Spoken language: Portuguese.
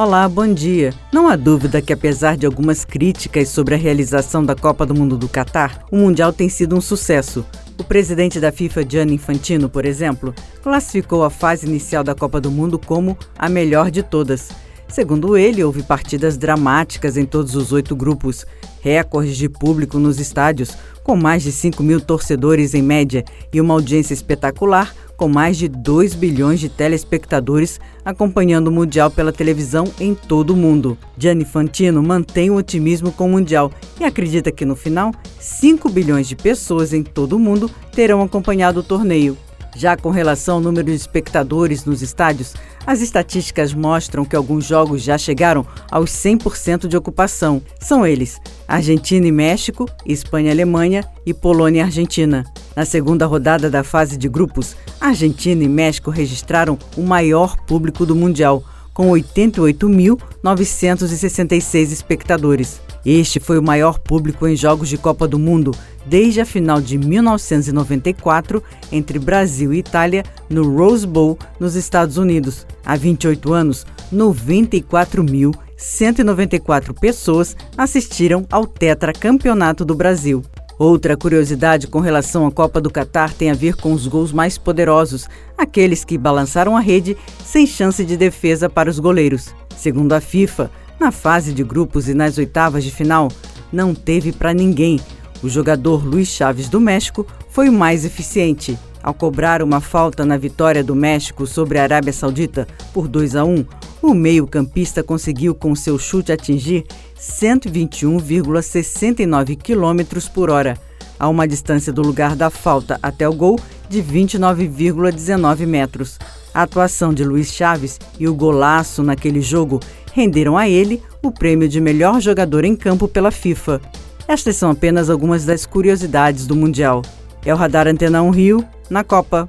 Olá, bom dia. Não há dúvida que, apesar de algumas críticas sobre a realização da Copa do Mundo do Catar, o Mundial tem sido um sucesso. O presidente da FIFA, Gianni Infantino, por exemplo, classificou a fase inicial da Copa do Mundo como a melhor de todas. Segundo ele, houve partidas dramáticas em todos os oito grupos, recordes de público nos estádios, com mais de 5 mil torcedores em média e uma audiência espetacular, com mais de 2 bilhões de telespectadores acompanhando o Mundial pela televisão em todo o mundo. Gianni Fantino mantém o otimismo com o Mundial e acredita que no final, 5 bilhões de pessoas em todo o mundo terão acompanhado o torneio. Já com relação ao número de espectadores nos estádios, as estatísticas mostram que alguns jogos já chegaram aos 100% de ocupação. São eles: Argentina e México, Espanha e Alemanha e Polônia e Argentina. Na segunda rodada da fase de grupos, Argentina e México registraram o maior público do Mundial, com 88.966 espectadores. Este foi o maior público em jogos de Copa do Mundo desde a final de 1994 entre Brasil e Itália no Rose Bowl, nos Estados Unidos. Há 28 anos, 94.194 pessoas assistiram ao tetracampeonato do Brasil. Outra curiosidade com relação à Copa do Catar tem a ver com os gols mais poderosos, aqueles que balançaram a rede sem chance de defesa para os goleiros. Segundo a FIFA, na fase de grupos e nas oitavas de final, não teve para ninguém. O jogador Luiz Chaves do México foi o mais eficiente. Ao cobrar uma falta na vitória do México sobre a Arábia Saudita por 2 a 1, o meio-campista conseguiu com seu chute atingir 121,69 km por hora, a uma distância do lugar da falta até o gol de 29,19 metros. A atuação de Luiz Chaves e o golaço naquele jogo renderam a ele o prêmio de melhor jogador em campo pela FIFA. Estas são apenas algumas das curiosidades do Mundial. É o Radar Antena 1 Rio, na Copa.